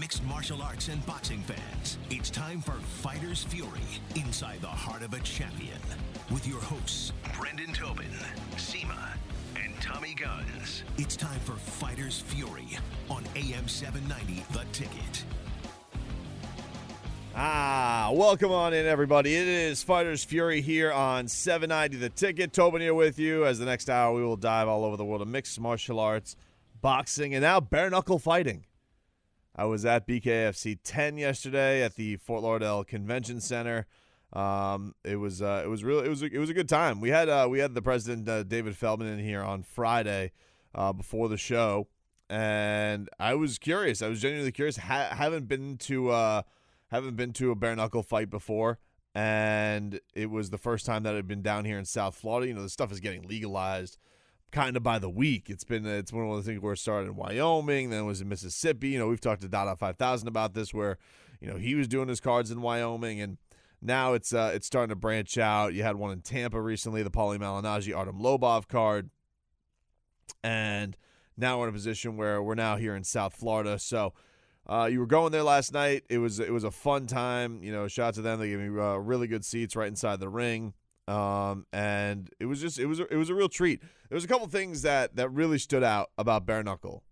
Mixed martial arts and boxing fans, it's time for Fighter's Fury inside the heart of a champion with your hosts, Brendan Tobin, Seema, and Tommy Guns. It's time for Fighter's Fury on AM 790, The Ticket. Ah, welcome on in, everybody. It is Fighters Fury here on 790 The Ticket. Tobin here with you. As the next hour, we will dive all over the world of mixed martial arts, boxing, and now bare knuckle fighting. I was at BKFC 10 yesterday at the Fort Lauderdale Convention Center. Um, it was uh, it was really it was a, it was a good time. We had uh, we had the president uh, David Feldman in here on Friday uh, before the show, and I was curious. I was genuinely curious. Ha- haven't been to uh, haven't been to a bare knuckle fight before, and it was the first time that I'd been down here in South Florida. You know, the stuff is getting legalized kind of by the week. It's been it's one of the things where it started in Wyoming, then it was in Mississippi. You know, we've talked to Dada Five Thousand about this, where you know he was doing his cards in Wyoming, and now it's uh, it's starting to branch out. You had one in Tampa recently, the Paulie Malignaggi Artem Lobov card, and now we're in a position where we're now here in South Florida. So uh, you were going there last night. It was it was a fun time. You know, shout out to them. They gave me uh, really good seats right inside the ring, um, and it was just it was a, it was a real treat. There was a couple things that that really stood out about bare knuckle,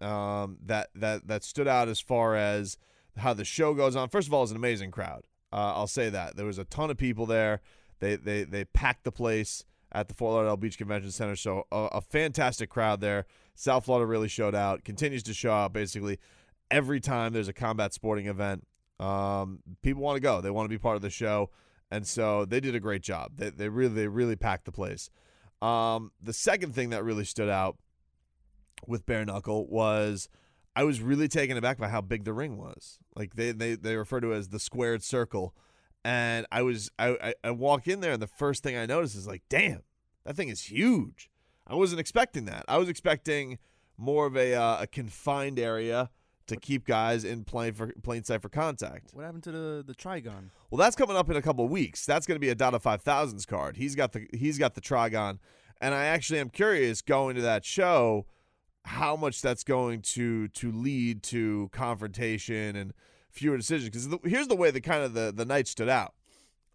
um, that that that stood out as far as how the show goes on. First of all, it's an amazing crowd. Uh, I'll say that there was a ton of people there. They they they packed the place at the Fort Lauderdale Beach Convention Center. So a, a fantastic crowd there. South Florida really showed out. Continues to show out basically every time there's a combat sporting event. Um, people want to go. They want to be part of the show, and so they did a great job. They they really they really packed the place. Um, the second thing that really stood out with bare knuckle was I was really taken aback by how big the ring was. Like they they they refer to it as the squared circle, and I was I, I I walk in there and the first thing I notice is like, damn, that thing is huge. I wasn't expecting that. I was expecting more of a uh, a confined area to keep guys in plain for plain sight for contact. What happened to the the Trigon? Well, that's coming up in a couple weeks. That's going to be a Dada Five Thousands card. He's got the he's got the Trigon, and I actually am curious going to that show how much that's going to to lead to confrontation and fewer decisions. Because here's the way the kind of the the night stood out.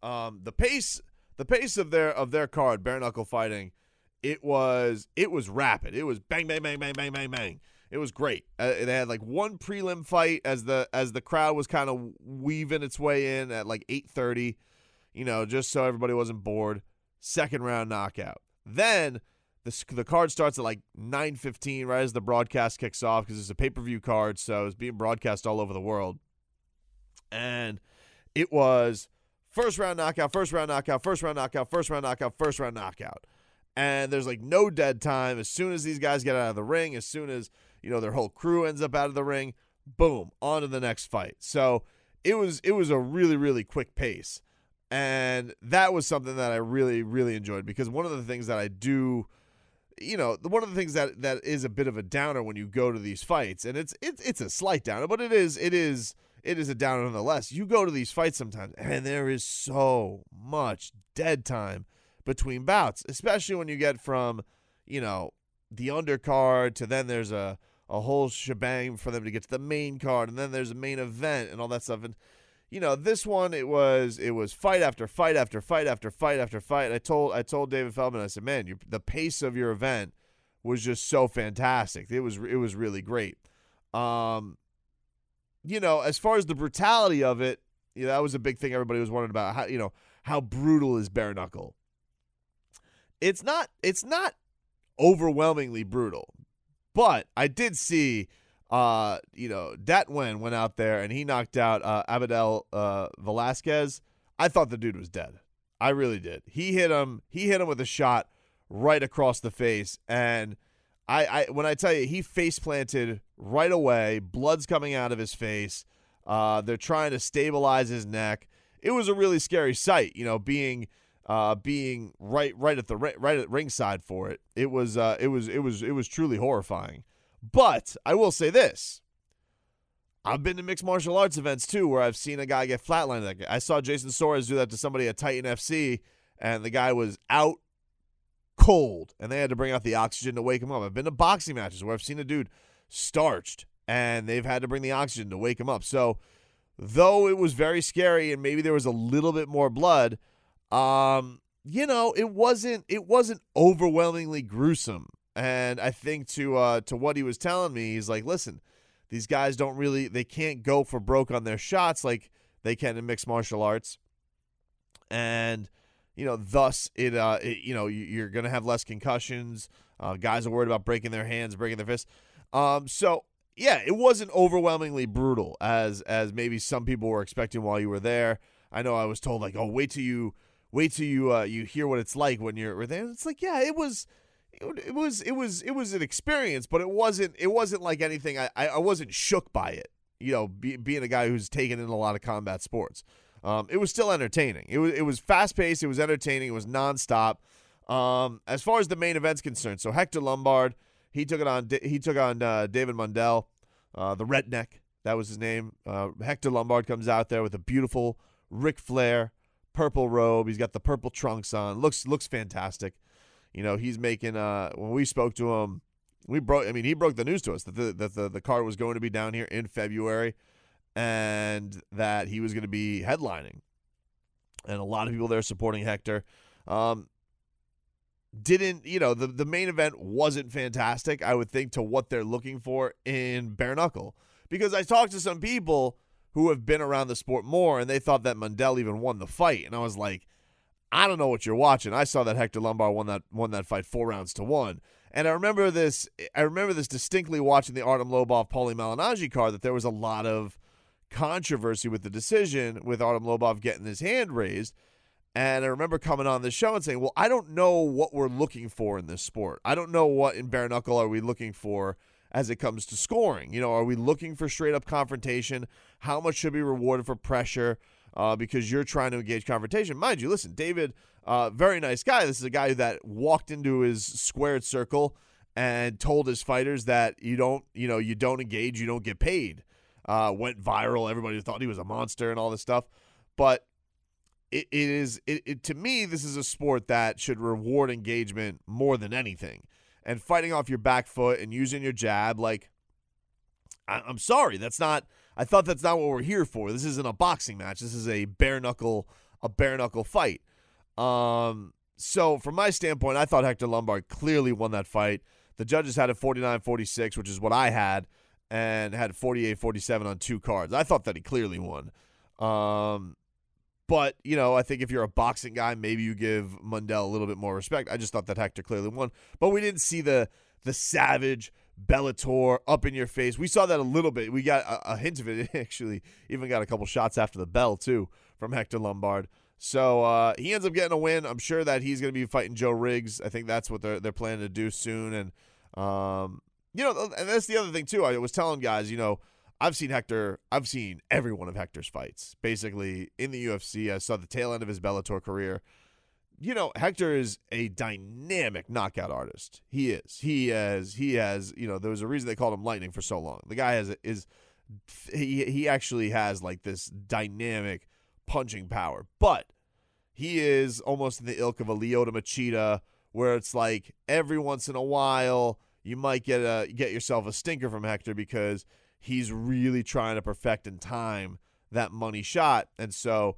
Um, the pace the pace of their of their card bare knuckle fighting, it was it was rapid. It was bang bang bang bang bang bang bang. It was great. Uh, they had like one prelim fight as the as the crowd was kind of weaving its way in at like 8:30, you know, just so everybody wasn't bored. Second round knockout. Then the the card starts at like 9:15 right as the broadcast kicks off because it's a pay-per-view card, so it's being broadcast all over the world. And it was first round knockout, first round knockout, first round knockout, first round knockout, first round knockout. And there's like no dead time. As soon as these guys get out of the ring, as soon as you know their whole crew ends up out of the ring, boom, on to the next fight. So it was it was a really really quick pace, and that was something that I really really enjoyed because one of the things that I do, you know, one of the things that that is a bit of a downer when you go to these fights, and it's it's it's a slight downer, but it is it is it is a downer nonetheless. You go to these fights sometimes, and there is so much dead time between bouts, especially when you get from, you know, the undercard to then there's a a whole shebang for them to get to the main card, and then there's a main event and all that stuff. And you know, this one it was it was fight after fight after fight after fight after fight. I told I told David Feldman, I said, man, you, the pace of your event was just so fantastic. It was it was really great. Um, you know, as far as the brutality of it, you know, that was a big thing everybody was wondering about. How you know how brutal is bare knuckle? It's not. It's not overwhelmingly brutal, but I did see. Uh, you know, Dat Nguyen went out there and he knocked out uh, Abdiel uh, Velasquez. I thought the dude was dead. I really did. He hit him. He hit him with a shot right across the face, and I, I when I tell you he face planted right away, blood's coming out of his face. Uh, they're trying to stabilize his neck. It was a really scary sight, you know, being uh, being right right at the right at ringside for it. It was uh, it was it was it was truly horrifying. But I will say this. I've been to mixed martial arts events too, where I've seen a guy get flatlined. I saw Jason Suarez do that to somebody at Titan FC, and the guy was out cold, and they had to bring out the oxygen to wake him up. I've been to boxing matches where I've seen a dude starched, and they've had to bring the oxygen to wake him up. So, though it was very scary and maybe there was a little bit more blood, um, you know, it wasn't it wasn't overwhelmingly gruesome. And I think to uh, to what he was telling me, he's like, listen, these guys don't really they can't go for broke on their shots like they can in mixed martial arts, and you know, thus it uh, it, you know, you're gonna have less concussions. Uh, guys are worried about breaking their hands, breaking their fists. Um, so yeah, it wasn't overwhelmingly brutal as as maybe some people were expecting while you were there. I know I was told like, oh, wait till you wait till you uh, you hear what it's like when you're there. It's like, yeah, it was. It was it was it was an experience, but it wasn't it wasn't like anything. I I wasn't shook by it. You know, be, being a guy who's taken in a lot of combat sports, um, it was still entertaining. It was it was fast paced. It was entertaining. It was nonstop. Um, as far as the main event's concerned, so Hector Lombard, he took it on. He took on uh, David Mundell, uh, the redneck. That was his name. Uh, Hector Lombard comes out there with a beautiful Ric Flair purple robe. He's got the purple trunks on. looks looks fantastic. You know, he's making. Uh, when we spoke to him, we broke. I mean, he broke the news to us that the that the, the card was going to be down here in February, and that he was going to be headlining, and a lot of people there supporting Hector. Um, didn't you know the the main event wasn't fantastic i would think to what they're looking for in bare knuckle because i talked to some people who have been around the sport more and they thought that Mundell even won the fight. And i was like i don't know what you're watching. I saw that hector lombard won that won that fight four rounds to one. And i remember this i remember this distinctly watching the artem lobov paulie malignaggi card that there was a lot of controversy with the decision with artem lobov getting his hand raised. And I remember coming on the show and saying, "Well, I don't know what we're looking for in this sport. I don't know what in bare knuckle are we looking for as it comes to scoring. You know, are we looking for straight up confrontation? How much should be rewarded for pressure? Uh, because you're trying to engage confrontation. Mind you, listen, David, uh, very nice guy. This is a guy that walked into his squared circle and told his fighters that you don't, you know, you don't engage, you don't get paid. Uh, went viral. Everybody thought he was a monster and all this stuff, but it, it is it, it, to me this is a sport that should reward engagement more than anything and fighting off your back foot and using your jab like I, i'm sorry that's not i thought that's not what we're here for. This isn't a boxing match. This is a bare knuckle a bare knuckle fight. Um so from my standpoint i thought hector lombard clearly won that fight. The judges had it 49-46 which is what i had and had 48-47 on two cards. I thought that he clearly won. Um but, you know, I think if you're a boxing guy, maybe you give Mundell a little bit more respect. I just thought that Hector clearly won. But we didn't see the the savage Bellator up in your face. We saw that a little bit. We got a, a hint of it. Actually, even got a couple shots after the bell, too, from Hector Lombard. So uh, he ends up getting a win. I'm sure that he's going to be fighting Joe Riggs. I think that's what they're they're planning to do soon. And um, you know, and that's the other thing too. I was telling guys, you know, I've seen Hector. I've seen every one of Hector's fights. Basically, in the UFC, I saw the tail end of his Bellator career. You know, Hector is a dynamic knockout artist. He is. He has. He has. You know, there was a reason they called him Lightning for so long. The guy has is. He he actually has like this dynamic punching power, but he is almost in the ilk of a Lyoto Machida, where it's like every once in a while you might get a get yourself a stinker from Hector because he's really trying to perfect and time that money shot. And so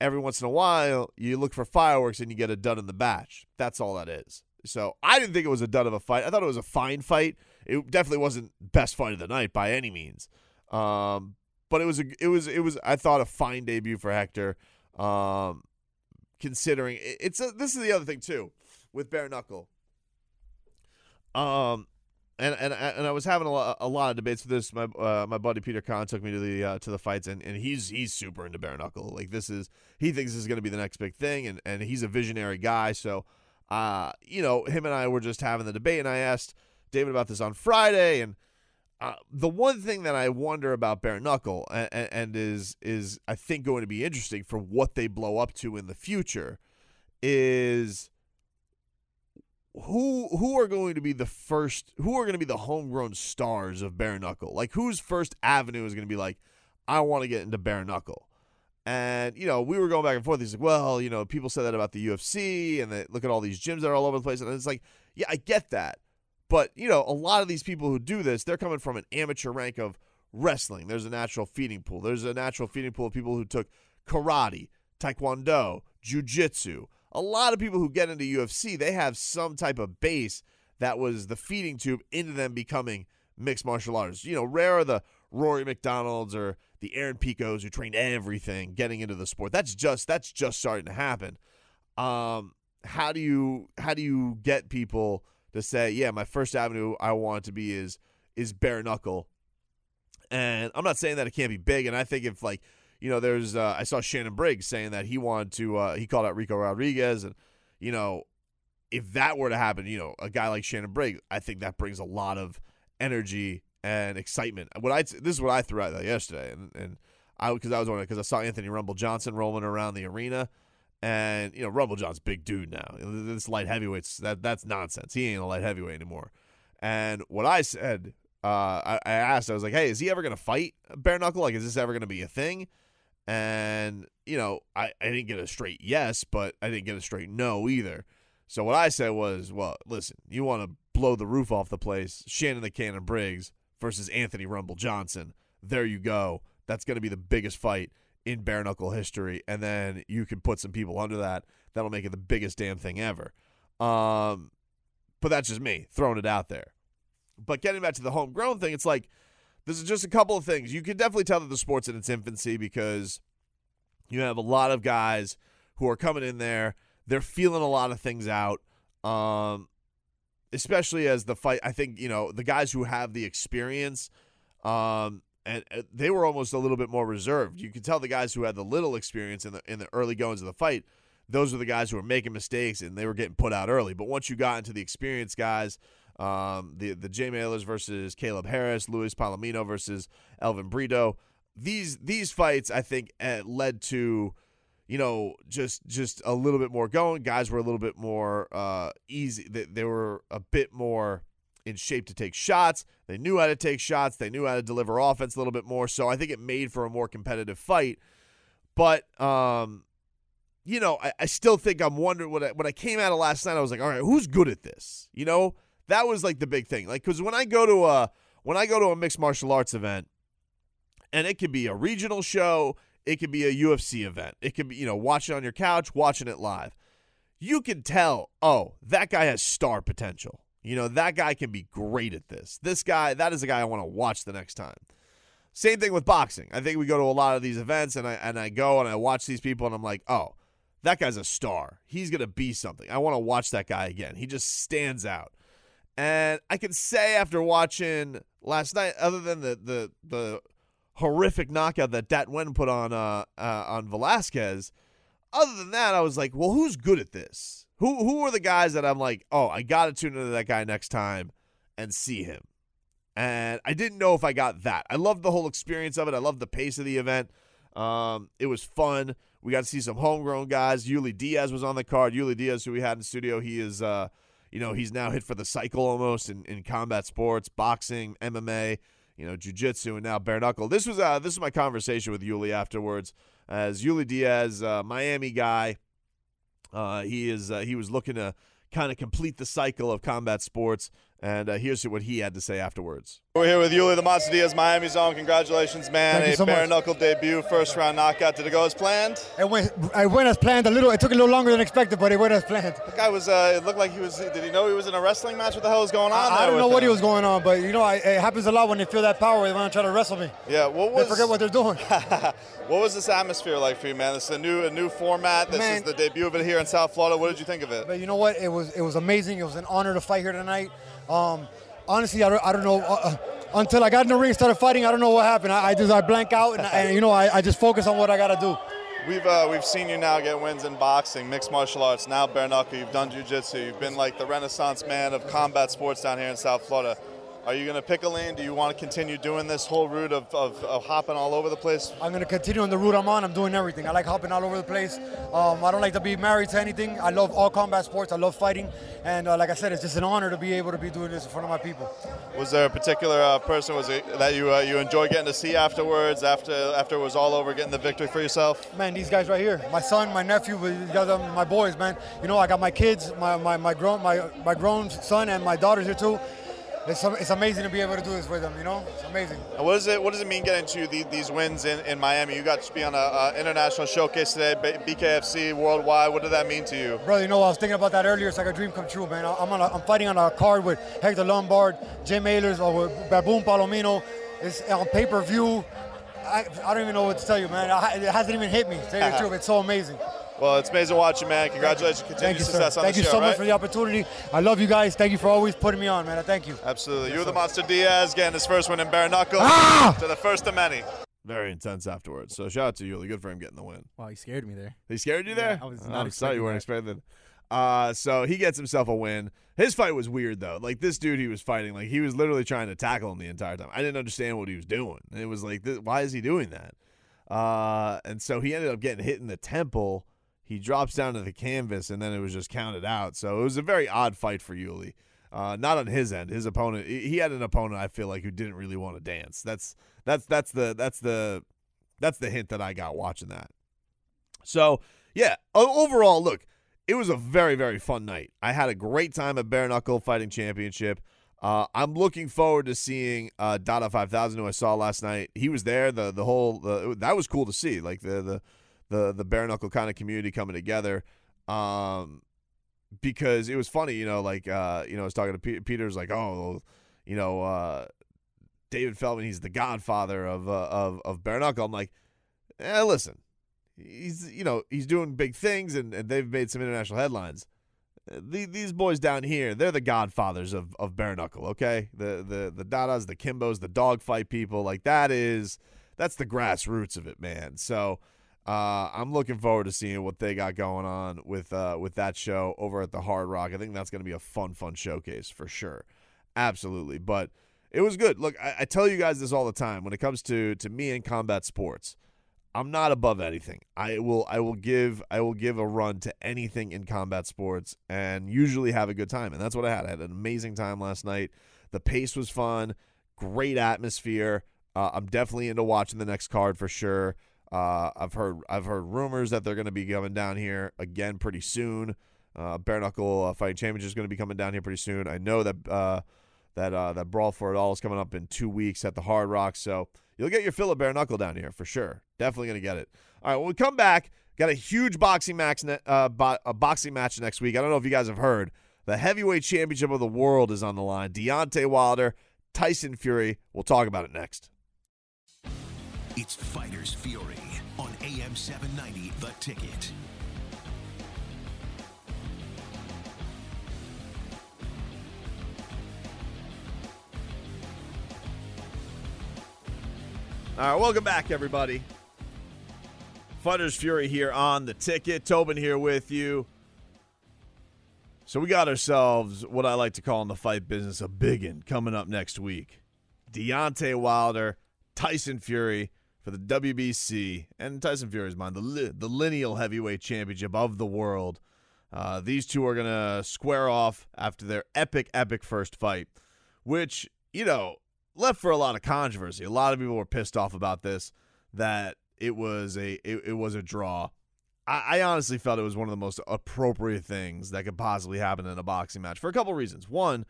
every once in a while, you look for fireworks and you get a dud in the batch. That's all that is. So I didn't think it was a dud of a fight. I thought it was a fine fight. It definitely wasn't best fight of the night by any means. Um, but it was a, it was it was I thought a fine debut for Hector. Um, considering it's a, this is the other thing too with bare knuckle. Um, and and and I was having a lot, a lot of debates with this. My uh, my buddy Peter Kahn took me to the uh, to the fights, and, and he's he's super into bare knuckle. Like this is he thinks this is going to be the next big thing, and and he's a visionary guy. So, uh, you know, him and I were just having the debate, and I asked David about this on Friday, and uh, the one thing that I wonder about bare knuckle, and, and is is I think going to be interesting for what they blow up to in the future, is who who are going to be the first who are going to be the homegrown stars of bare knuckle like whose first avenue is going to be like i want to get into bare knuckle and you know we were going back and forth he's like well you know people said that about the ufc and they look at all these gyms that are all over the place and it's like yeah i get that But, you know, a lot of these people who do this, they're coming from an amateur rank of wrestling. There's a natural feeding pool. There's a natural feeding pool of people who took karate, taekwondo, jujitsu. A lot of people who get into UFC, they have some type of base that was the feeding tube into them becoming mixed martial artists. You know, rare are the Rory MacDonalds or the Aaron Picos who trained everything getting into the sport. That's just that's just starting to happen. Um, how do you how do you get people to say, yeah, my first avenue I want to be is is bare knuckle. And I'm not saying that it can't be big. And I think if like, you know, there's uh, I saw Shannon Briggs saying that he wanted to uh, he called out Ricco Rodriguez and you know, if that were to happen, you know, a guy like Shannon Briggs, I think that brings a lot of energy and excitement. What I this is what I threw out yesterday, and and I because I was wondering because I saw Anthony Rumble Johnson rolling around the arena, and you know Rumble Johnson's big dude now. This light heavyweights that that's nonsense. He ain't a light heavyweight anymore. And what I said, uh, I, I asked, I was like, hey, is he ever gonna fight bare knuckle? Like, is this ever gonna be a thing? And you know, I I didn't get a straight yes, but I didn't get a straight no either. So what I said was, well, listen, you want to blow the roof off the place, Shannon the Cannon Briggs versus Anthony Rumble Johnson. There you go. That's going to be the biggest fight in bare knuckle history, and then you can put some people under that. That'll make it the biggest damn thing ever. Um, but that's just me throwing it out there. But getting back to the homegrown thing, it's like this is just a couple of things. You can definitely tell that the sport's in its infancy because you have a lot of guys who are coming in there. They're feeling a lot of things out. Um, especially as the fight. I think you know the guys who have the experience, um, and uh, they were almost a little bit more reserved. You could tell the guys who had the little experience in the in the early goings of the fight. Those were the guys who were making mistakes and they were getting put out early. But once you got into the experienced guys, um, the the Jim Alers versus Caleb Harris, Luis Palomino versus Elvin Brito, these these fights I think uh, led to you know, just just a little bit more going. Guys were a little bit more uh, easy. They, they were a bit more in shape to take shots. They knew how to take shots. They knew how to deliver offense a little bit more. So I think it made for a more competitive fight. But um, you know, I, I still think I'm wondering when I, when I came out of last night. I was like, all right, who's good at this? You know, that was like the big thing. Like, because when I go to a when I go to a mixed martial arts event, and it could be a regional show, it could be a UFC event. It could be, you know, watching on your couch, watching it live. You can tell, oh, that guy has star potential. You know, that guy can be great at this. This guy, that is a guy I want to watch the next time. Same thing with boxing. I think we go to a lot of these events and I and I go and I watch these people and I'm like, "Oh, that guy's a star. He's going to be something. I want to watch that guy again. He just stands out." And I can say after watching last night other than the the the horrific knockout that Dat Nguyen put on uh, uh, on Velasquez. Other than that, I was like, well, who's good at this? Who who are the guys that I'm like, oh, I got to tune into that guy next time and see him. And I didn't know if I got that. I loved the whole experience of it. I loved the pace of the event. Um, it was fun. We got to see some homegrown guys. Yuli Diaz was on the card. Yuli Diaz, who we had in studio, he is, uh, you know, he's now hit for the cycle almost in, in combat sports, boxing, MMA you know, jujitsu and now bare knuckle. This was uh, this was my conversation with Yuli afterwards. As Yuli Diaz, uh, Miami guy, uh, he is uh, he was looking to kind of complete the cycle of combat sports. And uh, here's what he had to say afterwards. We're here with Yuli, the Monster Diaz, Miami Zone. Congratulations, man! Thank a so bare much. knuckle debut, first round knockout. Did it go as planned? It went, it went as planned. A little. It took a little longer than expected, but it went as planned. The guy was. Uh, it looked like he was. Did he know he was in a wrestling match? What the hell was going on? I, I don't know with what he was going on, but you know, I, it happens a lot when they feel that power. They want to try to wrestle me. Yeah. What was. They forget what they're doing. what was this atmosphere like for you, man? This is a new a new format. This Man. is the debut of it here in South Florida. What did you think of it? But you know what? It was it was amazing. It was an honor to fight here tonight. Um, honestly, I don't, I don't know. Uh, uh, until I got in the ring started fighting, I don't know what happened. I, I just I blank out and, and you know I, I just focus on what I gotta do. We've uh, we've seen you now get wins in boxing, mixed martial arts, now bare knuckle. You've done jujitsu. You've been like the renaissance man of combat sports down here in South Florida. Are you going to pick a lane? Do you want to continue doing this whole route of, of, of hopping all over the place? I'm gonna continue on the route I'm on. I'm doing everything. I like hopping all over the place. Um, I don't like to be married to anything. I love all combat sports. I love fighting, and uh, like I said, it's just an honor to be able to be doing this in front of my people. Was there a particular uh, person was it that you uh, you enjoy getting to see afterwards after after it was all over, getting the victory for yourself? Man, these guys right here, my son, my nephew, these guys are my boys, man. You know, I got my kids, my, my, my grown my, my grown son and my daughters here too. It's, it's amazing to be able to do this with them. You know, it's amazing. And what does it What does it mean getting to the, these wins in, in Miami? You got to be on an international showcase today, BKFC worldwide. What did that mean to you, brother? You know, I was thinking about that earlier. It's like a dream come true, man. I'm on a, I'm fighting on a card with Hector Lombard, Jim Alers, or with Baboon Palomino. It's on pay per view. I, I don't even know what to tell you, man. I, it hasn't even hit me. Tell you the truth, it's so amazing. Well, it's amazing watching, man. Congratulations. Continue thank you, success sir. Thank you show, so right? much for the opportunity. I love you guys. Thank you for always putting me on, man. I thank you. Absolutely. Yes, You're the Monster Diaz getting his first win in bare knuckle ah! to the first of many. Very intense afterwards. So shout out to Yuli. Good for him getting the win. Wow, he scared me there. He scared you there? Yeah, I was oh, not sorry you weren't expecting. Uh, so he gets himself a win. His fight was weird though. Like this dude he was fighting, like he was literally trying to tackle him the entire time. I didn't understand what he was doing. It was like, th- why is he doing that? Uh, and so he ended up getting hit in the temple. He drops down to the canvas, and then it was just counted out. So it was a very odd fight for Yuli. Uh, not on his end. His opponent, he had an opponent I feel like who didn't really want to dance. That's that's that's the that's the that's the hint that I got watching that. So yeah, overall, look, it was a very very fun night. I had a great time at Bare Knuckle Fighting Championship. Uh, I'm looking forward to seeing uh, Dada 5000, who I saw last night. He was there. The the whole the, that was cool to see. Like the the the the bare knuckle kind of community coming together. Um, because it was funny, you know, like uh, you know, I was talking to P- Peter's like, oh, you know, uh, David Feldman, he's the godfather of uh, of of bare knuckle. I'm like, eh, listen, he's you know he's doing big things and, and they've made some international headlines. The, these boys down here, they're the godfathers of, of bare knuckle, okay? The the the Dadas, the Kimbos, the dogfight people, like that is that's the grassroots of it, man. So uh, I'm looking forward to seeing what they got going on with uh, with that show over at the Hard Rock. I think that's going to be a fun, fun showcase for sure, absolutely. But it was good. Look, I, I tell you guys this all the time when it comes to to me and combat sports. I'm not above anything. I will I will give I will give a run to anything in combat sports and usually have a good time. And that's what I had. I had an amazing time last night. The pace was fun, great atmosphere. Uh, I'm definitely into watching the next card for sure. Uh, I've heard I've heard rumors that they're going to be coming down here again pretty soon. Uh, Bare Knuckle uh, Fighting Championship is going to be coming down here pretty soon. I know that uh, that uh, that Brawl for It All is coming up in two weeks at the Hard Rock, so you'll get your fill of bare knuckle down here for sure. Definitely going to get it. All right, when we come back, got a huge boxing match, ne- uh, bo- a boxing match next week. I don't know if you guys have heard. The heavyweight championship of the world is on the line. Deontay Wilder, Tyson Fury. We'll talk about it next. It's Fighters Fury on AM 790, The Ticket. All right, welcome back, everybody. Fighters Fury here on the ticket. Tobin here with you. So we got ourselves what I like to call in the fight business a biggin coming up next week. Deontay Wilder, Tyson Fury for the WBC, and Tyson Fury's mind the the lineal heavyweight championship of the world. Uh, these two are gonna square off after their epic, epic first fight, which you know left for a lot of controversy. A lot of people were pissed off about this that it was a it, it was a draw. I, I, honestly felt it was one of the most appropriate things that could possibly happen in a boxing match for a couple reasons. One,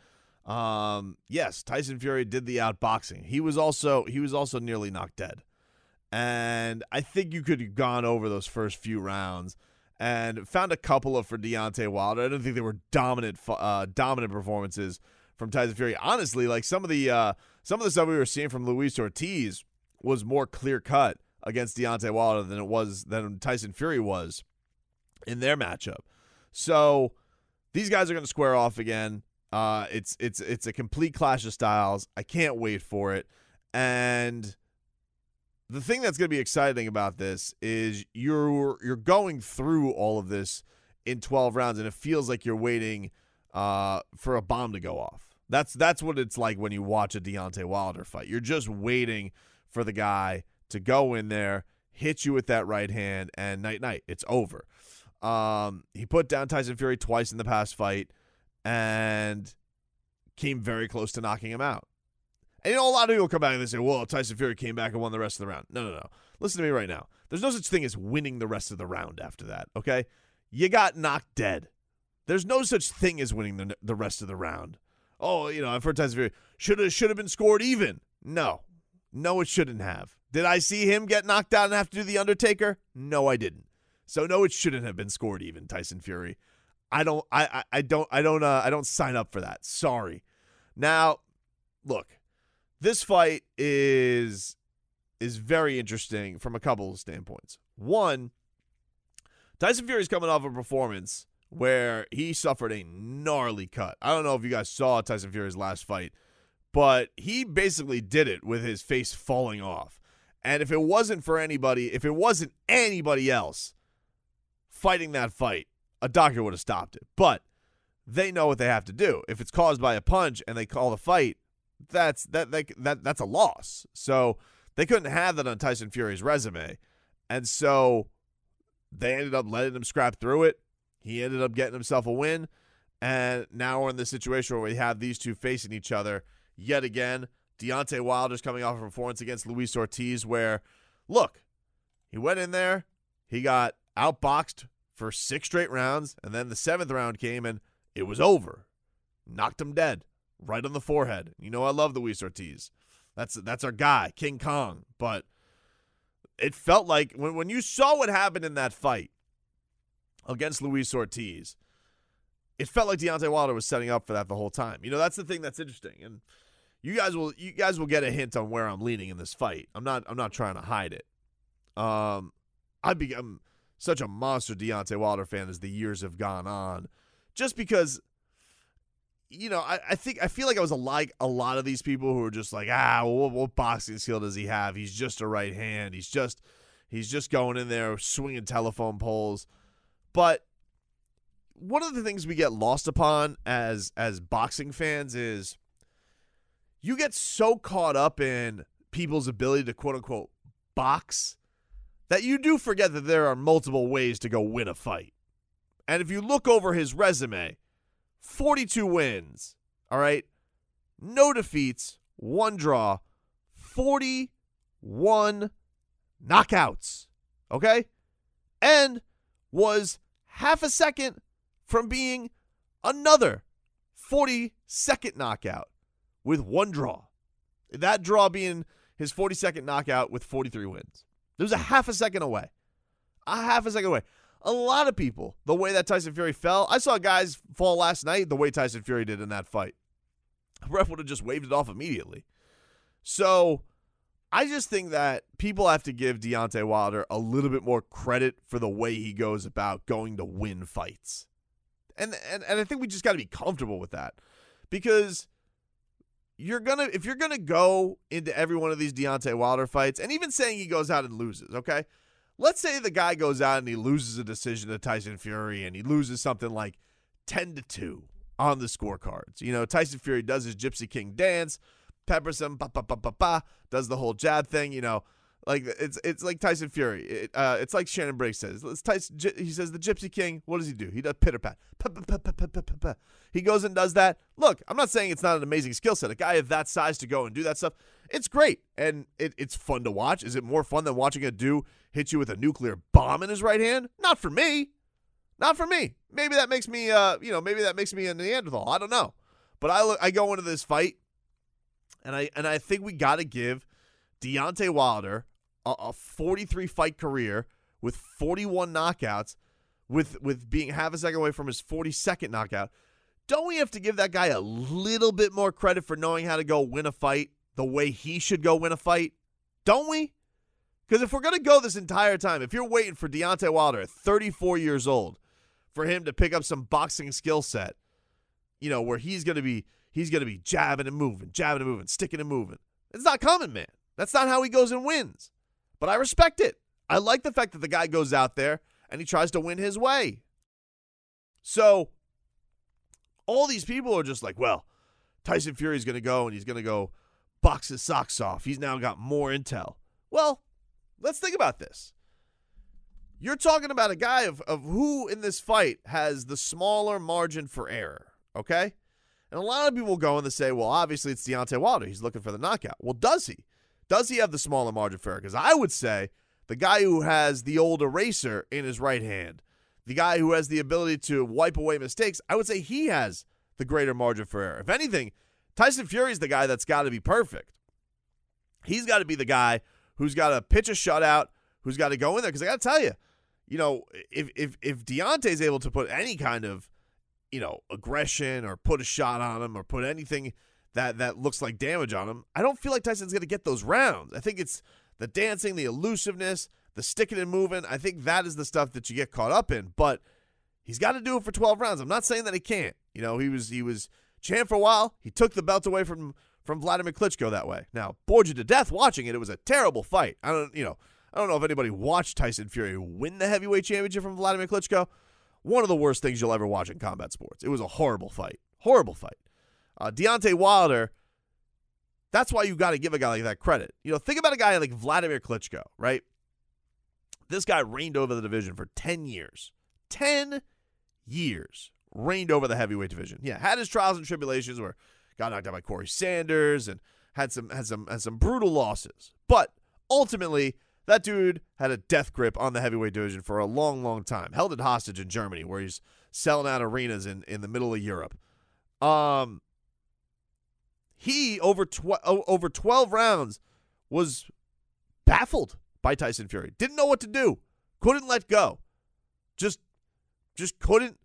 um, yes, Tyson Fury did the outboxing. He was also he was also nearly knocked dead, and I think you could have gone over those first few rounds and found a couple of for Deontay Wilder. I don't think they were dominant uh, dominant performances from Tyson Fury. Honestly, like some of the uh, some of the stuff we were seeing from Luis Ortiz was more clear cut against Deontay Wilder than it was than Tyson Fury was in their matchup. So these guys are going to square off again. Uh, it's it's it's a complete clash of styles. I can't wait for it. And the thing that's going to be exciting about this is you're you're going through all of this in 12 rounds, and it feels like you're waiting uh, for a bomb to go off. That's that's what it's like when you watch a Deontay Wilder fight. You're just waiting for the guy to go in there, hit you with that right hand, and night night, it's over. Um, he put down Tyson Fury twice in the past fight, and came very close to knocking him out. And you know, a lot of people come back and they say, "Well, Tyson Fury came back and won the rest of the round." No, no, no. Listen to me right now. There's no such thing as winning the rest of the round after that. Okay, you got knocked dead. There's no such thing as winning the the rest of the round. oh, you know, I've heard Tyson Fury should have should have been scored even. No, no, it shouldn't have. Did I see him get knocked out and have to do the Undertaker? No, I didn't. So no, it shouldn't have been scored even. Tyson Fury. I don't. I. I, I don't. I don't. Uh, I don't sign up for that. Sorry. Now, look, this fight is is very interesting from a couple of standpoints. One, Tyson Fury is coming off a performance where he suffered a gnarly cut. I don't know if you guys saw Tyson Fury's last fight, but he basically did it with his face falling off. And if it wasn't for anybody, if it wasn't anybody else fighting that fight, a doctor would have stopped it. But they know what they have to do. If it's caused by a punch and they call the fight, that's that that, that that's a loss. So they couldn't have that on Tyson Fury's resume. And so they ended up letting him scrap through it. He ended up getting himself a win. And now we're in this situation where we have these two facing each other yet again. Deontay Wilder's coming off a performance against Luis Ortiz where, look, he went in there, he got outboxed for six straight rounds, and then the seventh round came and it was over. Knocked him dead right on the forehead. You know I love Luis Ortiz. That's that's our guy, King Kong. But it felt like when when you saw what happened in that fight against Luis Ortiz, it felt like Deontay Wilder was setting up for that the whole time. You know, that's the thing that's interesting. And you guys will you guys will get a hint on where I'm leaning in this fight. I'm not I'm not trying to hide it. Um I become such a monster Deontay Wilder fan as the years have gone on. Just because you know, I, I think I feel like I was like a lot of these people who are just like, ah, what, what boxing skill does he have? He's just a right hand. He's just he's just going in there swinging telephone poles. But one of the things we get lost upon as as boxing fans is you get so caught up in people's ability to quote unquote box that you do forget that there are multiple ways to go win a fight. And if you look over his resume, 42 wins, all right? No defeats, one draw, 41 knockouts, okay? And was half a second from being another 42nd knockout with one draw. That draw being his 42nd knockout with 43 wins. It was a half a second away. A half a second away. A lot of people, the way that Tyson Fury fell, I saw guys fall last night the way Tyson Fury did in that fight. Ref would have just waved it off immediately. So I just think that people have to give Deontay Wilder a little bit more credit for the way he goes about going to win fights. And and, and I think we just got to be comfortable with that. Because you're gonna if you're gonna go into every one of these Deontay Wilder fights, and even saying he goes out and loses, okay? Let's say the guy goes out and he loses a decision to Tyson Fury and he loses something like 10 to 2 on the scorecards. You know, Tyson Fury does his Gypsy King dance, peppers him, pa pa pa pa pa, does the whole jab thing, you know. Like it's it's like Tyson Fury. It, uh, it's like Shannon Briggs says. It's Tyson, he says the Gypsy King. What does he do? He does pitter pat. He goes and does that. Look, I'm not saying it's not an amazing skill set. A guy of that size to go and do that stuff, it's great and it, it's fun to watch. Is it more fun than watching a dude hit you with a nuclear bomb in his right hand? Not for me. Not for me. Maybe that makes me, uh, you know, maybe that makes me a Neanderthal. I don't know. But I look, I go into this fight, and I and I think we got to give Deontay Wilder a 43 fight career with 41 knockouts, with with being half a second away from his 42nd knockout. Don't we have to give that guy a little bit more credit for knowing how to go win a fight the way he should go win a fight? Don't we? Because if we're going to go this entire time, if you're waiting for Deontay Wilder at 34 years old for him to pick up some boxing skill set, you know, where he's going to be he's going to be jabbing and moving, jabbing and moving, sticking and moving. It's not coming, man. That's not how he goes and wins. But I respect it. I like the fact that the guy goes out there and he tries to win his way. So all these people are just like, well, Tyson Fury's going to go and he's going to go box his socks off. He's now got more intel. Well, let's think about this. You're talking about a guy of, of who in this fight has the smaller margin for error, okay? And a lot of people go and they say, well, obviously it's Deontay Wilder. He's looking for the knockout. Well, does he? Does he have the smaller margin for error? Because I would say the guy who has the old eraser in his right hand, the guy who has the ability to wipe away mistakes, I would say he has the greater margin for error. If anything, Tyson Fury is the guy that's got to be perfect. He's got to be the guy who's got to pitch a shutout, who's got to go in there. Because I got to tell you, you know, if if if Deontay's able to put any kind of, you know, aggression or put a shot on him or put anything that that looks like damage on him, I don't feel like Tyson's going to get those rounds. I think it's the dancing, the elusiveness, the sticking and moving. I think that is the stuff that you get caught up in. But he's got to do it for 12 rounds. I'm not saying that he can't. You know, he was he was champ for a while. He took the belt away from from Vladimir Klitschko that way. Now, bored you to death watching it. It was a terrible fight. I don't, you know, I don't know if anybody watched Tyson Fury win the heavyweight championship from Vladimir Klitschko. One of the worst things you'll ever watch in combat sports. It was a horrible fight. Horrible fight. Uh, Deontay Wilder, that's why you got to give a guy like that credit. You know, think about a guy like Vladimir Klitschko, right? This guy reigned over the division for 10 years. 10 years reigned over the heavyweight division. Yeah, had his trials and tribulations where got knocked out by Corrie Sanders and had some had some had some brutal losses. But ultimately, that dude had a death grip on the heavyweight division for a long, long time. Held it hostage in Germany, where he's selling out arenas in, in the middle of Europe. Um, he over tw- over twelve rounds was baffled by Tyson Fury. Didn't know what to do. Couldn't let go. Just just couldn't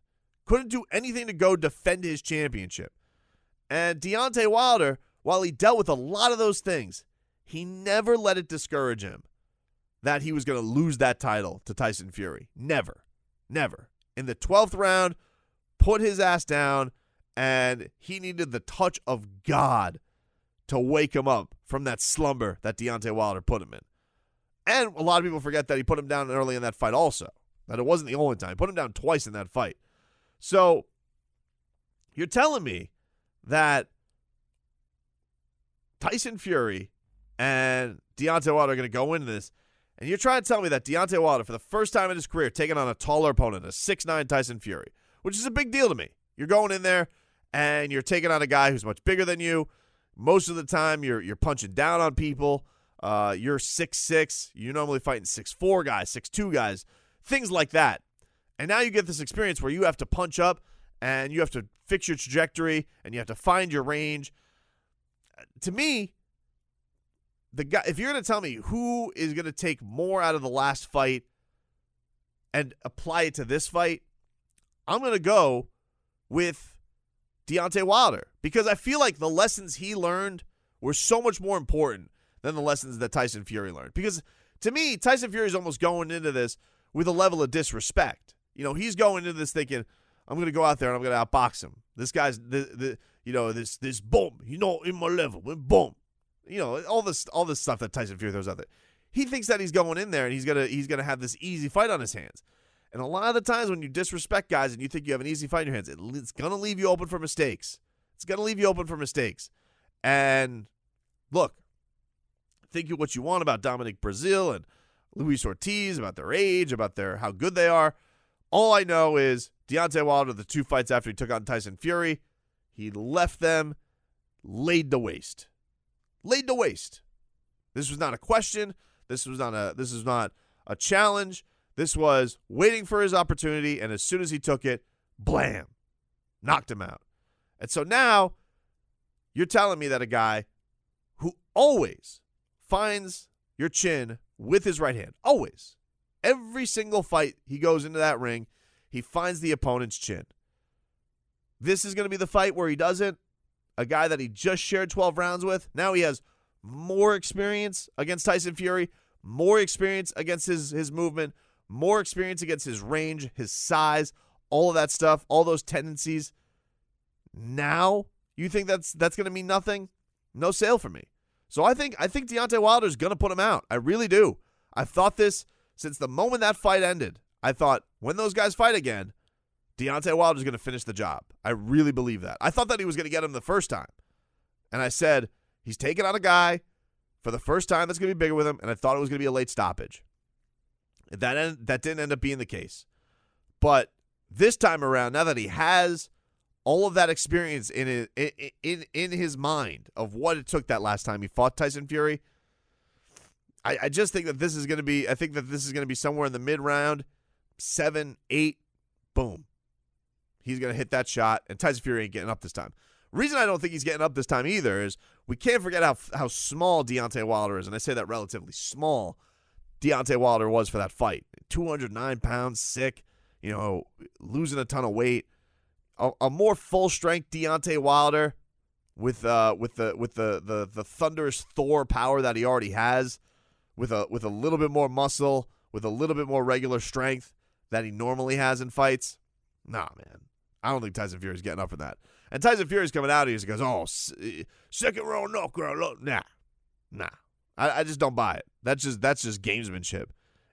couldn't do anything to go defend his championship. And Deontay Wilder, while he dealt with a lot of those things, he never let it discourage him that he was going to lose that title to Tyson Fury. Never. Never. In the 12th round, put his ass down, and he needed the touch of God to wake him up from that slumber that Deontay Wilder put him in. And a lot of people forget that he put him down early in that fight also. That it wasn't the only time. He put him down twice in that fight. So you're telling me that Tyson Fury and Deontay Wilder are going to go into this, and you're trying to tell me that Deontay Wilder, for the first time in his career, taking on a taller opponent, a six-nine Tyson Fury, which is a big deal to me. You're going in there and you're taking on a guy who's much bigger than you. Most of the time, you're you're punching down on people. Uh, you're six six. You're normally fighting six four guys, six two guys, things like that. And now you get this experience where you have to punch up and you have to fix your trajectory and you have to find your range. To me, the guy if you're going to tell me who is going to take more out of the last fight and apply it to this fight, I'm going to go with Deontay Wilder because I feel like the lessons he learned were so much more important than the lessons that Tyson Fury learned. Because to me, Tyson Fury is almost going into this with a level of disrespect. You know, he's going into this thinking, I'm going to go out there and I'm going to outbox him. This guy's the, the you know this this boom, you know, in my level, boom, you know, all this all this stuff that Tyson Fury throws out there. He thinks that he's going in there and he's gonna he's gonna have this easy fight on his hands. And a lot of the times when you disrespect guys and you think you have an easy fight in your hands, it's gonna leave you open for mistakes. It's gonna leave you open for mistakes. And look, think what you want about Dominic Breazeale and Luis Ortiz, about their age, about their how good they are. All I know is Deontay Wilder, the two fights after he took on Tyson Fury, he left them laid to waste. Laid to waste. This was not a question. This was not a this is not a challenge. This was waiting for his opportunity, and as soon as he took it, blam, knocked him out. And so now you're telling me that a guy who always finds your chin with his right hand, always, every single fight he goes into that ring, he finds the opponent's chin. This is going to be the fight where he doesn't. A guy that he just shared 12 rounds with. Now he has more experience against Tyson Fury, more experience against his, his movement, more experience against his range, his size, all of that stuff, all those tendencies. Now you think that's that's going to mean nothing? No sale for me. So I think I think Deontay Wilder is going to put him out. I really do. I've thought this since the moment that fight ended. I thought when those guys fight again, Deontay Wilder is going to finish the job. I really believe that. I thought that he was going to get him the first time. And I said, he's taking on a guy for the first time that's going to be bigger with him, and I thought it was going to be a late stoppage. That, that didn't end up being the case. But this time around, now that he has all of that experience in, in, in, in his mind of what it took that last time he fought Tyson Fury, I, I just think that this is going to be, I think that this is going to be somewhere in the mid round seven, eight, boom. He's going to hit that shot, and Tyson Fury ain't getting up this time. Reason I don't think he's getting up this time either is we can't forget how how small Deontay Wilder is, and I say that relatively small. Deontay Wilder was for that fight, 209 pounds, sick, you know, losing a ton of weight. A, a more full strength Deontay Wilder with uh with the with the the the thunderous Thor power that he already has, with a with a little bit more muscle, with a little bit more regular strength that he normally has in fights. Nah, man. I don't think Tyson Fury's getting up for that. And Tyson Fury's coming out here and goes, "Oh, second row knockout." Nah, nah. I, I just don't buy it. That's just that's just gamesmanship.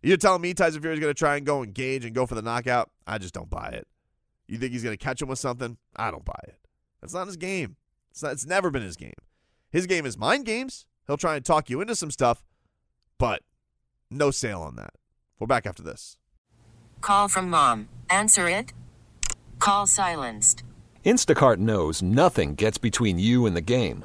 You're telling me Tyson Fury's going to try and go engage and go for the knockout? I just don't buy it. You think he's going to catch him with something? I don't buy it. That's not his game. It's, not, it's never been his game. His game is mind games. He'll try and talk you into some stuff, but no sale on that. We're back after this. Call from mom. Answer it. Call silenced. Instacart knows nothing gets between you and the game.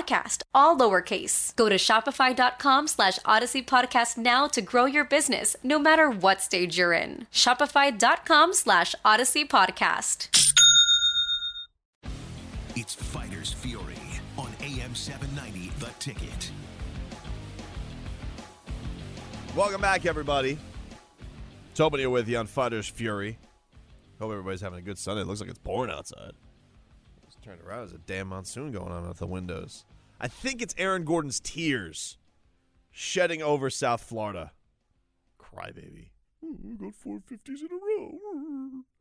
all lowercase. Go to shopify.com slash odyssey podcast now to grow your business, no matter what stage you're in. Shopify.com slash odyssey podcast. It's Fighters Fury on AM 790, The Ticket. Welcome back, everybody. Tobin here with you on Fighters Fury. Hope everybody's having a good Sunday. It looks like it's pouring outside. Turned around. There's a damn monsoon going on out the windows. I think it's Aaron Gordon's tears shedding over South Florida. Crybaby. Ooh, we got four fifties in a row.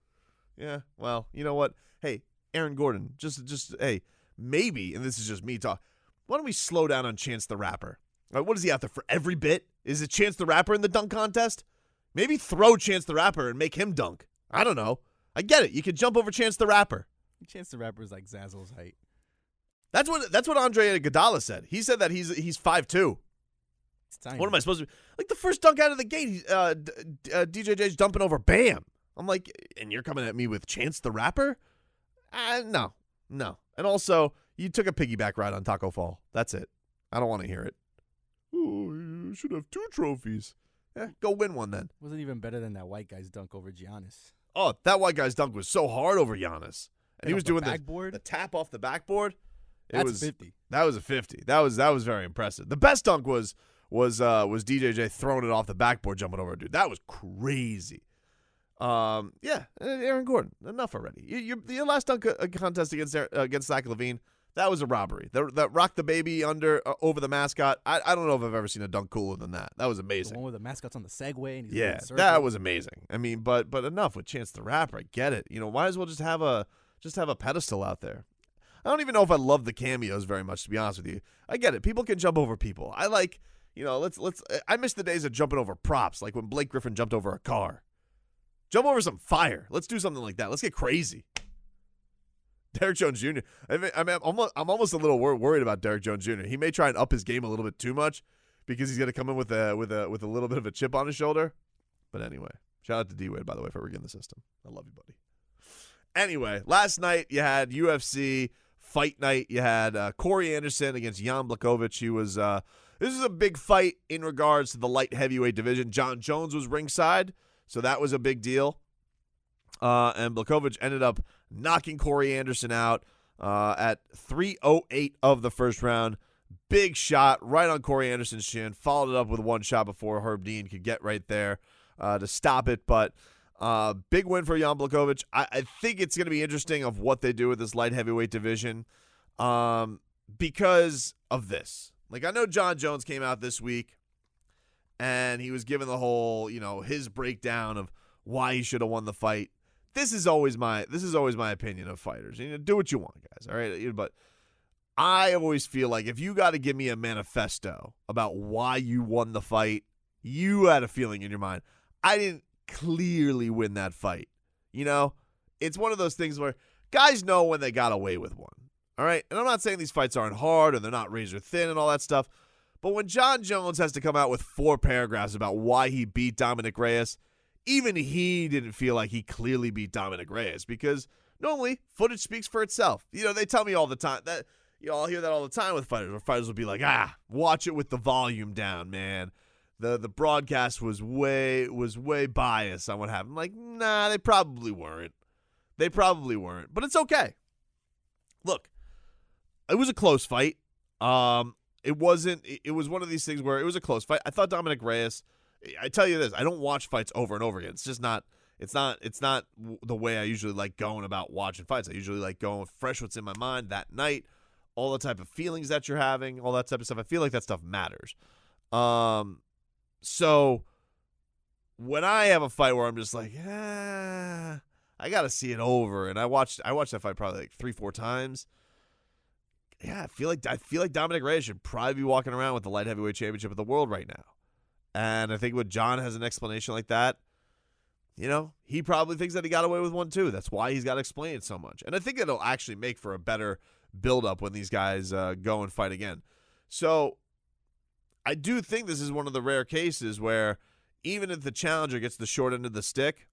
Yeah, well, you know what? Hey, Aaron Gordon, just just hey, maybe, and this is just me talk. Why don't we slow down on Chance the Rapper? Right, what is he out there for every bit? Is it Chance the Rapper in the dunk contest? Maybe throw Chance the Rapper and make him dunk. I don't know. I get it. You could jump over Chance the Rapper. Chance the Rapper is like Zazzle's height. That's what that's what Andre Iguodala said. He said that he's he's five two. It's tiny. What am I supposed to be like? The first dunk out of the gate, uh, D- uh, DJJ's dumping over Bam. I'm like, and you're coming at me with Chance the Rapper? Uh, no, no. And also, you took a piggyback ride on Taco Fall. That's it. I don't want to hear it. Oh, you should have two trophies. Yeah, go win one then. Wasn't even better than that white guy's dunk over Giannis. Oh, that white guy's dunk was so hard over Giannis. He was the doing the, backboard? the tap off the backboard. It That's was 50. That was a 50. That was that was very impressive. The best dunk was was uh was DJJ throwing it off the backboard jumping over a dude. That was crazy. Um yeah, uh, Aaron Gordon. Enough already. You, you, your last dunk uh, contest against uh, against Zach LaVine, that was a robbery. That that rocked the baby under uh, over the mascot. I, I don't know if I've ever seen a dunk cooler than that. That was The amazing. one where the mascot's on the Segway and he's Yeah, going in a that was amazing. I mean, but but enough with Chance the Rapper. I get it. You know, might as well just have a just have a pedestal out there. I don't even know if I love the cameos very much, to be honest with you. I get it. People can jump over people. I like, you know, let's let's. I miss the days of jumping over props, like when Blake Griffin jumped over a car. Jump over some fire. Let's do something like that. Let's get crazy. Derrick Jones Jr. I mean, I'm, almost, I'm almost a little wor- worried about Derrick Jones Jr. He may try and up his game a little bit too much because he's gonna come in with a with a with a little bit of a chip on his shoulder. But anyway, shout out to D Wade by the way for rigging the system. I love you, buddy. Anyway, last night you had UFC fight night. You had uh, Corey Anderson against Jan Blachowicz. He was uh, this is a big fight in regards to the light heavyweight division. Jon Jones was ringside, so that was a big deal. Uh, and Blachowicz ended up knocking Corey Anderson out uh, at 3:08 of the first round. Big shot right on Corey Anderson's chin. Followed it up with one shot before Herb Dean could get right there uh, to stop it. But uh, big win for Jan Blachowicz. I, I think it's going to be interesting of what they do with this light heavyweight division um, because of this. Like I know Jon Jones came out this week and he was given the whole, you know, his breakdown of why he should have won the fight. This is always my this is always my opinion of fighters. You know, do what you want, guys. All right, but I always feel like if you got to give me a manifesto about why you won the fight, you had a feeling in your mind. I didn't clearly win that fight. You know, it's one of those things where guys know when they got away with one. All right. And I'm not saying these fights aren't hard or they're not razor thin and all that stuff. But when Jon Jones has to come out with four paragraphs about why he beat Dominic Reyes, even he didn't feel like he clearly beat Dominic Reyes because normally footage speaks for itself. You know, they tell me all the time that you know, hear that all the time with fighters where fighters will be like, ah, watch it with the volume down, man. The the broadcast was way was way biased on what happened. Like, nah, they probably weren't. They probably weren't. But it's okay. Look, it was a close fight. Um, it wasn't. It, it was one of these things where it was a close fight. I thought Dominic Reyes. I tell you this, I don't watch fights over and over again. It's just not. It's not. It's not the way I usually like going about watching fights. I usually like going fresh what's in my mind that night, all the type of feelings that you're having, all that type of stuff. I feel like that stuff matters. Um, so when I have a fight where I'm just like, ah, I got to see it over, and I watched. I watched that fight probably like three, four times yeah, I feel like I feel like Dominic Reyes should probably be walking around with the light heavyweight championship of the world right now. And I think when John has an explanation like that, you know, he probably thinks that he got away with one too. That's why he's got to explain it so much. And I think it'll actually make for a better build up when these guys uh, go and fight again. So I do think this is one of the rare cases where even if the challenger gets the short end of the stick,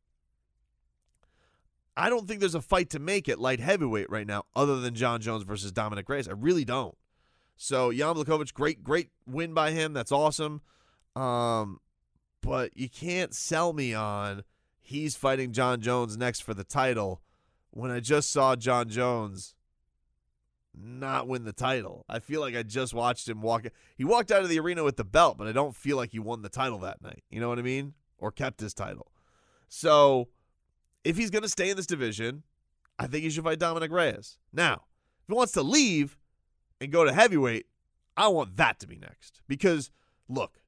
I don't think there's a fight to make at light heavyweight right now other than Jon Jones versus Dominic Reyes. I really don't. So Jan Blachowicz, great, great win by him. That's awesome. Um, but you can't sell me on he's fighting Jon Jones next for the title when I just saw Jon Jones not win the title. I feel like I just watched him walk. He walked out of the arena with the belt, but I don't feel like he won the title that night. You know what I mean? Or kept his title. So if he's going to stay in this division, I think he should fight Dominic Reyes. Now, if he wants to leave and go to heavyweight, I want that to be next. Because, look,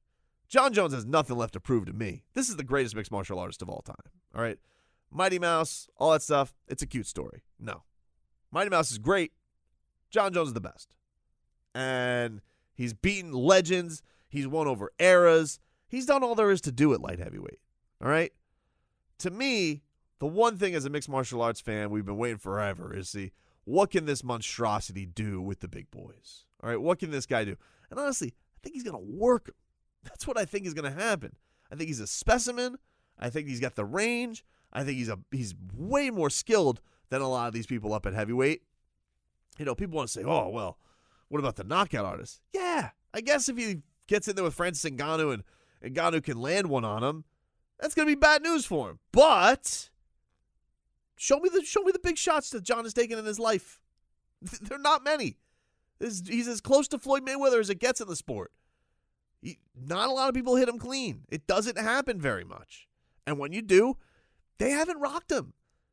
Jon Jones has nothing left to prove to me. This is the greatest mixed martial artist of all time. All right. Mighty Mouse, all that stuff, it's a cute story. No. Mighty Mouse is great. Jon Jones is the best. And he's beaten legends. He's won over eras. He's done all there is to do at light heavyweight. All right. To me, the one thing as a mixed martial arts fan we've been waiting forever is see what can this monstrosity do with the big boys? All right, what can this guy do? And honestly, I think he's going to work. That's what I think is going to happen. I think he's a specimen. I think he's got the range. I think he's a he's way more skilled than a lot of these people up at heavyweight. You know, people want to say, "Oh, well, what about the knockout artist?" Yeah, I guess if he gets in there with Francis Ngannou and Ngannou can land one on him, that's going to be bad news for him. But Show me the show me the big shots that John has taken in his life. They're not many. He's as close to Floyd Mayweather as it gets in the sport. He, not a lot of people hit him clean. It doesn't happen very much. And when you do, they haven't rocked him.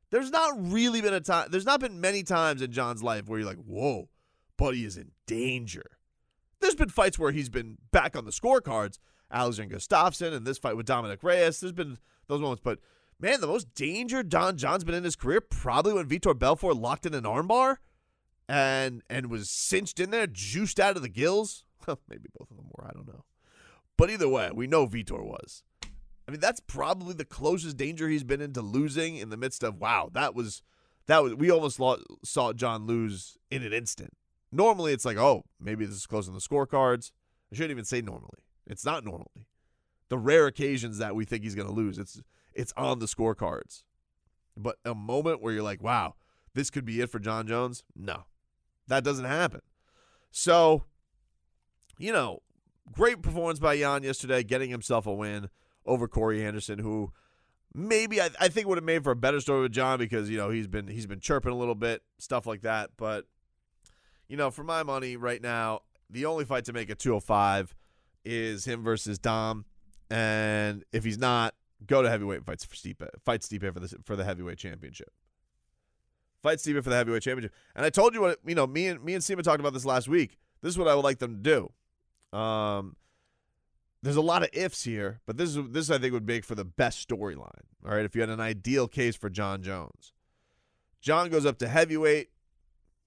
There's not really been a time, there's not been many times in John's life where you're like, whoa, buddy is in danger. There's been fights where he's been back on the scorecards. Alexander Gustafsson and this fight with Dominic Reyes. There's been those moments, but Man, the most danger Don John's been in his career probably when Vitor Belfort locked in an armbar and and was cinched in there, juiced out of the gills. Maybe both of them were, I don't know. But either way, we know Vitor was. I mean, that's probably the closest danger he's been into losing in the midst of wow, that was that was we almost lost, saw John lose in an instant. Normally it's like, oh, maybe this is close on the scorecards. I shouldn't even say normally. It's not normally. The rare occasions that we think he's going to lose, it's it's on the scorecards. But a moment where you're like, "Wow, this could be it for Jon Jones?" No. That doesn't happen. So, you know, great performance by Jan yesterday, getting himself a win over Corey Anderson, who maybe I, I think would have made for a better story with John because you know he's been he's been chirping a little bit, stuff like that. But you know, for my money right now, the only fight to make at 205 is him versus Dom, and if he's not, go to heavyweight and fights for Stipe, fight Stipe for the for the heavyweight championship. Fight Stipe for the heavyweight championship. And I told you what you know. Me and me and Steven talked about this last week. This is what I would like them to do. Um, there's a lot of ifs here, but this is this I think would make for the best storyline. All right, if you had an ideal case for Jon Jones, John goes up to heavyweight,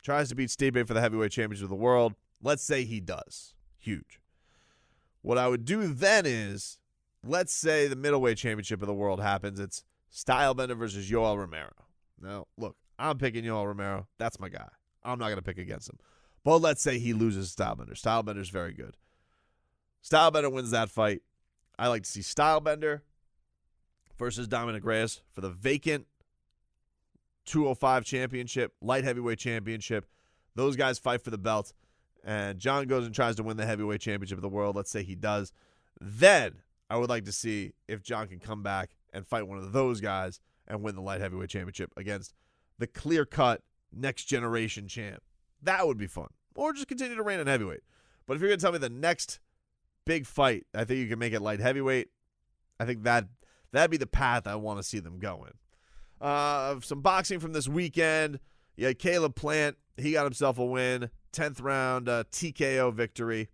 tries to beat Stipe for the heavyweight championship of the world. Let's say he does, huge. What I would do then is, let's say the middleweight championship of the world happens. It's Stylebender versus Yoel Romero. Now, look, I'm picking Yoel Romero. That's my guy. I'm not going to pick against him. But let's say he loses Stylebender. Stylebender's very good. Stylebender wins that fight. I like to see Stylebender versus Dominic Reyes for the vacant 205 championship, light heavyweight championship. Those guys fight for the belt. And John goes and tries to win the heavyweight championship of the world. Let's say he does. Then I would like to see if John can come back and fight one of those guys and win the light heavyweight championship against the clear cut next generation champ. That would be fun. Or just continue to reign in heavyweight. But if you're going to tell me the next big fight, I think you can make it light heavyweight. I think that that'd be the path I want to see them going. Uh, some boxing from this weekend. Yeah, Caleb Plant, he got himself a win. 10th round uh, TKO victory.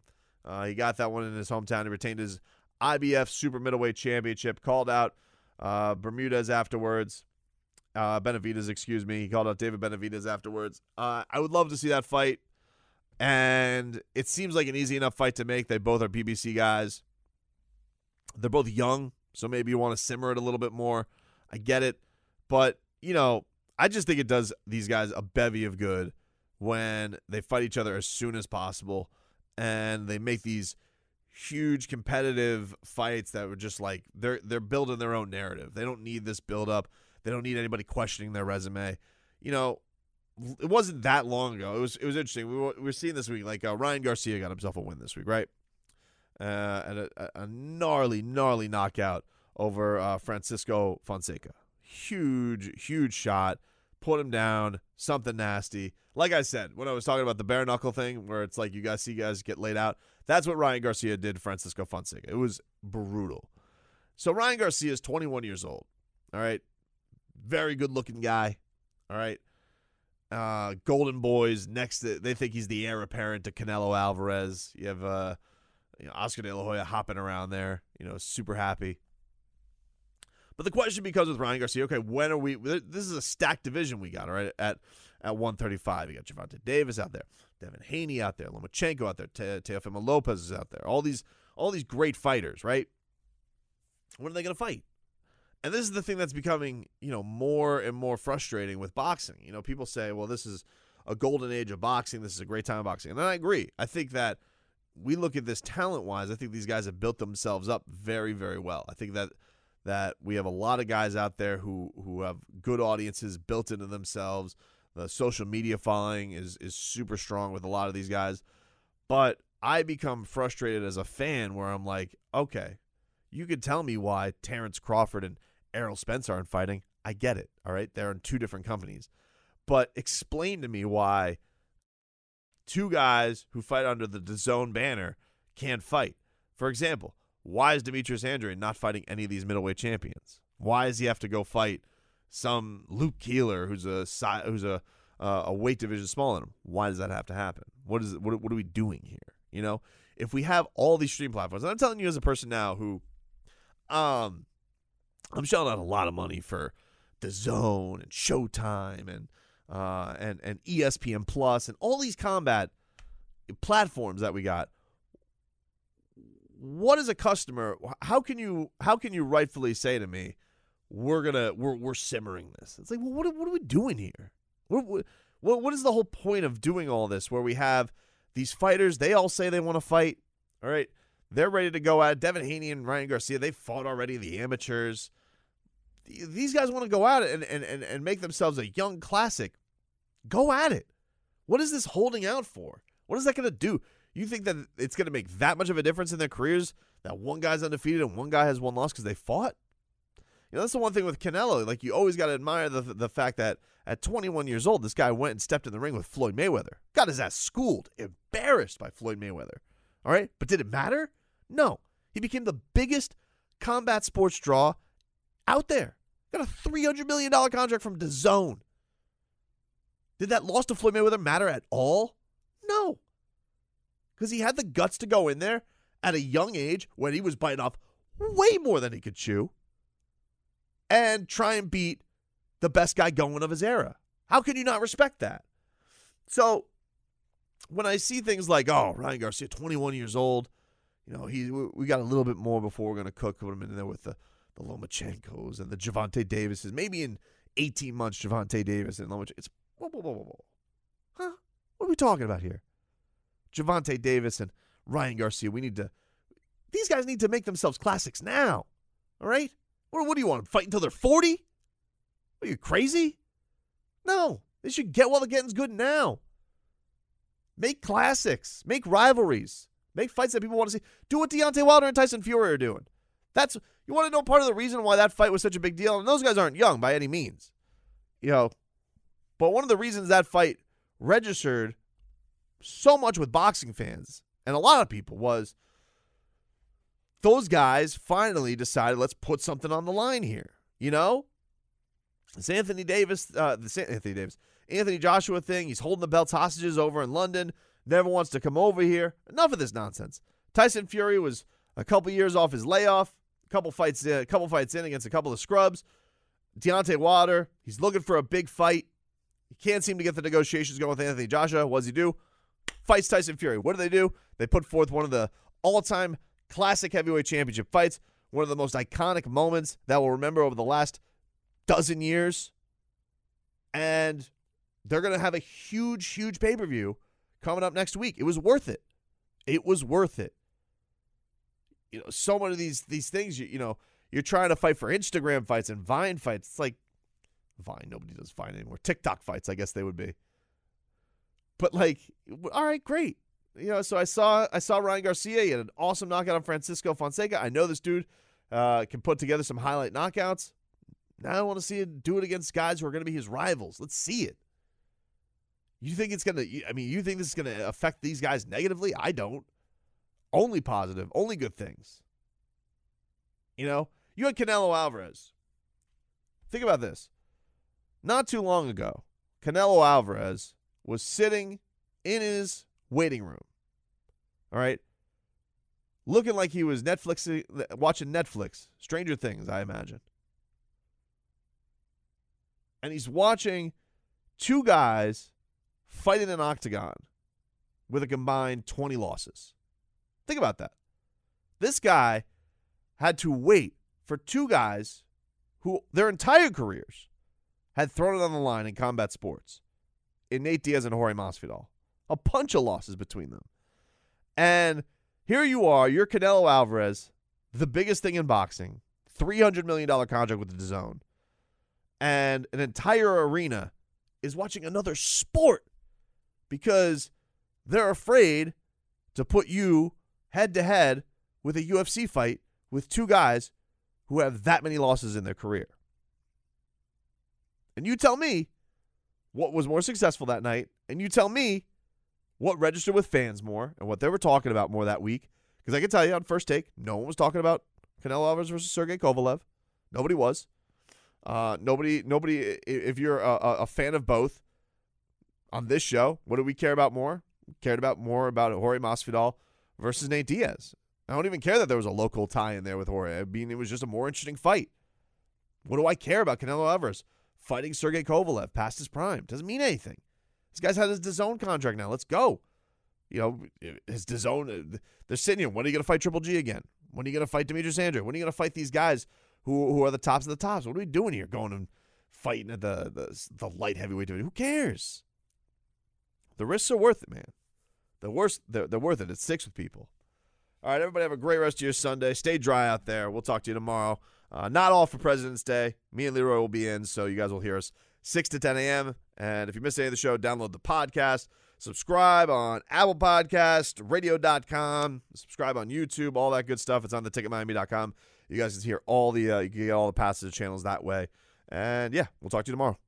Uh, he got that one in his hometown. He retained his IBF Super Middleweight Championship. Called out uh, Bermudez afterwards. Uh, Benavidez, excuse me. He called out David Benavidez afterwards. Uh, I would love to see that fight. And it seems like an easy enough fight to make. They both are PBC guys. They're both young, so maybe you want to simmer it a little bit more. I get it. But, you know, I just think it does these guys a bevy of good when they fight each other as soon as possible and they make these huge competitive fights that were just like they're they're building their own narrative. They don't need this build up. They don't need anybody questioning their resume. You know, it wasn't that long ago. It was it was interesting. We were, we were seeing this week like uh, Ryan Garcia got himself a win this week, right? Uh, and a, a, gnarly, gnarly knockout over uh, Francisco Fonseca. Huge, huge shot. Put him down. Something nasty. Like I said, when I was talking about the bare knuckle thing, where it's like you guys see guys get laid out, that's what Ryan Garcia did Francisco Fonseca. It was brutal. So Ryan Garcia is 21 years old. All right. Very good looking guy. All right. Uh, Golden Boys next. To, they think he's the heir apparent to Canelo Alvarez. You have uh, you know, Oscar De La Hoya hopping around there. You know, super happy. But the question becomes with Ryan Garcia. Okay, when are we? This is a stacked division we got. All right, at at 135, you got Gervonta Davis out there, Devin Haney out there, Lomachenko out there, Te- Teofimo Lopez is out there. All these all these great fighters, right? When are they going to fight? And this is the thing that's becoming, you know, more and more frustrating with boxing. You know, people say, well, this is a golden age of boxing. This is a great time of boxing. And I agree. I think that we look at this talent wise, I think these guys have built themselves up very, very well. I think that that we have a lot of guys out there who who have good audiences built into themselves. The social media following is is super strong with a lot of these guys. But I become frustrated as a fan where I'm like, okay, you could tell me why Terrence Crawford and Errol Spence aren't fighting. I get it. All right. They're in two different companies. But explain to me why two guys who fight under the DAZN banner can't fight. For example, why is Demetrius Andrade not fighting any of these middleweight champions? Why does he have to go fight some Luke Keeler who's a who's a uh, a weight division smaller than him? Why does that have to happen? What is what, what are we doing here? You know, if we have all these stream platforms, and I'm telling you as a person now who, um, I'm shelling out a lot of money for the Zone and Showtime and uh and and ESPN Plus and all these combat platforms that we got. What is a customer? How can you how can you rightfully say to me, we're gonna we're we're simmering this? It's like, well, what what are we doing here? What what what is the whole point of doing all this? Where we have these fighters, they all say they want to fight. All right, They're ready to go at it. Devin Haney and Ryan Garcia, they fought already, the amateurs. These guys want to go at it and, and, and, and make themselves a young classic. Go at it. What is this holding out for? What is that going to do? You think that it's going to make that much of a difference in their careers that one guy's undefeated and one guy has one loss because they fought? You know, that's the one thing with Canelo. Like, you always got to admire the, the fact that at 21 years old, this guy went and stepped in the ring with Floyd Mayweather. Got his ass schooled, embarrassed by Floyd Mayweather. All right? But did it matter? No. He became the biggest combat sports draw out there. Got a $300 million contract from DAZN. Did that loss to Floyd Mayweather matter at all? No. Because he had the guts to go in there at a young age when he was biting off way more than he could chew and try and beat the best guy going of his era. How can you not respect that? So when I see things like, oh, Ryan Garcia, 21 years old, you know, he we- got a little bit more before we're going to cook, put him in there with the, the Lomachenkos and the Gervonta Davises. Maybe in 18 months, Gervonta Davis and Lomachenko. It's, whoa, whoa, whoa, whoa, whoa. Huh? What are we talking about here? Gervonta Davis and Ryan Garcia. We need to, these guys need to make themselves classics now. All right? What, what do you want? Fight until they're 40? Are you crazy? No. They should get while the getting's good now. Make classics. Make rivalries. Make fights that people want to see. Do what Deontay Wilder and Tyson Fury are doing. That's you want to know part of the reason why that fight was such a big deal. And those guys aren't young by any means, you know. But one of the reasons that fight registered so much with boxing fans and a lot of people was those guys finally decided let's put something on the line here. You know, this Anthony Davis, uh, the Anthony Davis, Anthony Joshua thing. He's holding the belts hostages over in London. Never wants to come over here. Enough of this nonsense. Tyson Fury was a couple years off his layoff. A couple fights, uh, a couple fights in against a couple of scrubs. Deontay Wilder, he's looking for a big fight. He can't seem to get the negotiations going with Anthony Joshua. What does he do? Fights Tyson Fury. What do they do? They put forth one of the all-time classic heavyweight championship fights. One of the most iconic moments that we'll remember over the last dozen years. And they're going to have a huge, huge pay per view coming up next week. It was worth it. It was worth it. You know, so many of these these things. You, you know, you're trying to fight for Instagram fights and Vine fights. It's like Vine. Nobody does Vine anymore. TikTok fights, I guess they would be. But like, all right, great. You know, so I saw I saw Ryan Garcia. He had an awesome knockout on Francisco Fonseca. I know this dude uh, can put together some highlight knockouts. Now I want to see him do it against guys who are going to be his rivals. Let's see it. You think it's going to, I mean, you think this is going to affect these guys negatively? I don't. Only positive, only good things. You know, you had Canelo Alvarez. Think about this. Not too long ago, Canelo Alvarez was sitting in his waiting room. All right. Looking like he was Netflix watching Netflix, Stranger Things, I imagine. And he's watching two guys fight in an octagon with a combined 20 losses. Think about that. This guy had to wait for two guys who their entire careers had thrown it on the line in combat sports in Nate Diaz and Jorge Masvidal. A bunch of losses between them. And here you are, you're Canelo Alvarez, the biggest thing in boxing, $300 million contract with the zone, and an entire arena is watching another sport because they're afraid to put you head to head with a UFC fight with two guys who have that many losses in their career. And you tell me what was more successful that night, and you tell me what registered with fans more and what they were talking about more that week. Because I can tell you on first take, no one was talking about Canelo Alvarez versus Sergey Kovalev. Nobody was. Uh, nobody, nobody. If you're a, a a fan of both, on this show, what do we care about more? We cared about more about Jorge Masvidal versus Nate Diaz. I don't even care that there was a local tie in there with Jorge. I mean, it was just a more interesting fight. What do I care about Canelo Alvarez fighting Sergey Kovalev past his prime? Doesn't mean anything. This guy's had his DAZN contract now. Let's go. You know, his DAZN, they're sitting here. When are you going to fight Triple G again? When are you going to fight Demetrius Andrew? When are you going to fight these guys who who are the tops of the tops? What are we doing here? Going and fighting at the the, the light heavyweight division? Who cares? The risks are worth it, man. The worst, they're, they're worth it. It sticks with people. All right, everybody have a great rest of your Sunday. Stay dry out there. We'll talk to you tomorrow. Uh, not all for President's Day. Me and Leroy will be in, so you guys will hear us 6 to 10 a.m. And if you missed any of the show, download the podcast. Subscribe on Apple Podcast, radio.com. Subscribe on YouTube, all that good stuff. It's on the ticketmiami.com. You guys can hear all the, uh, you can get all the passage channels that way. And yeah, we'll talk to you tomorrow.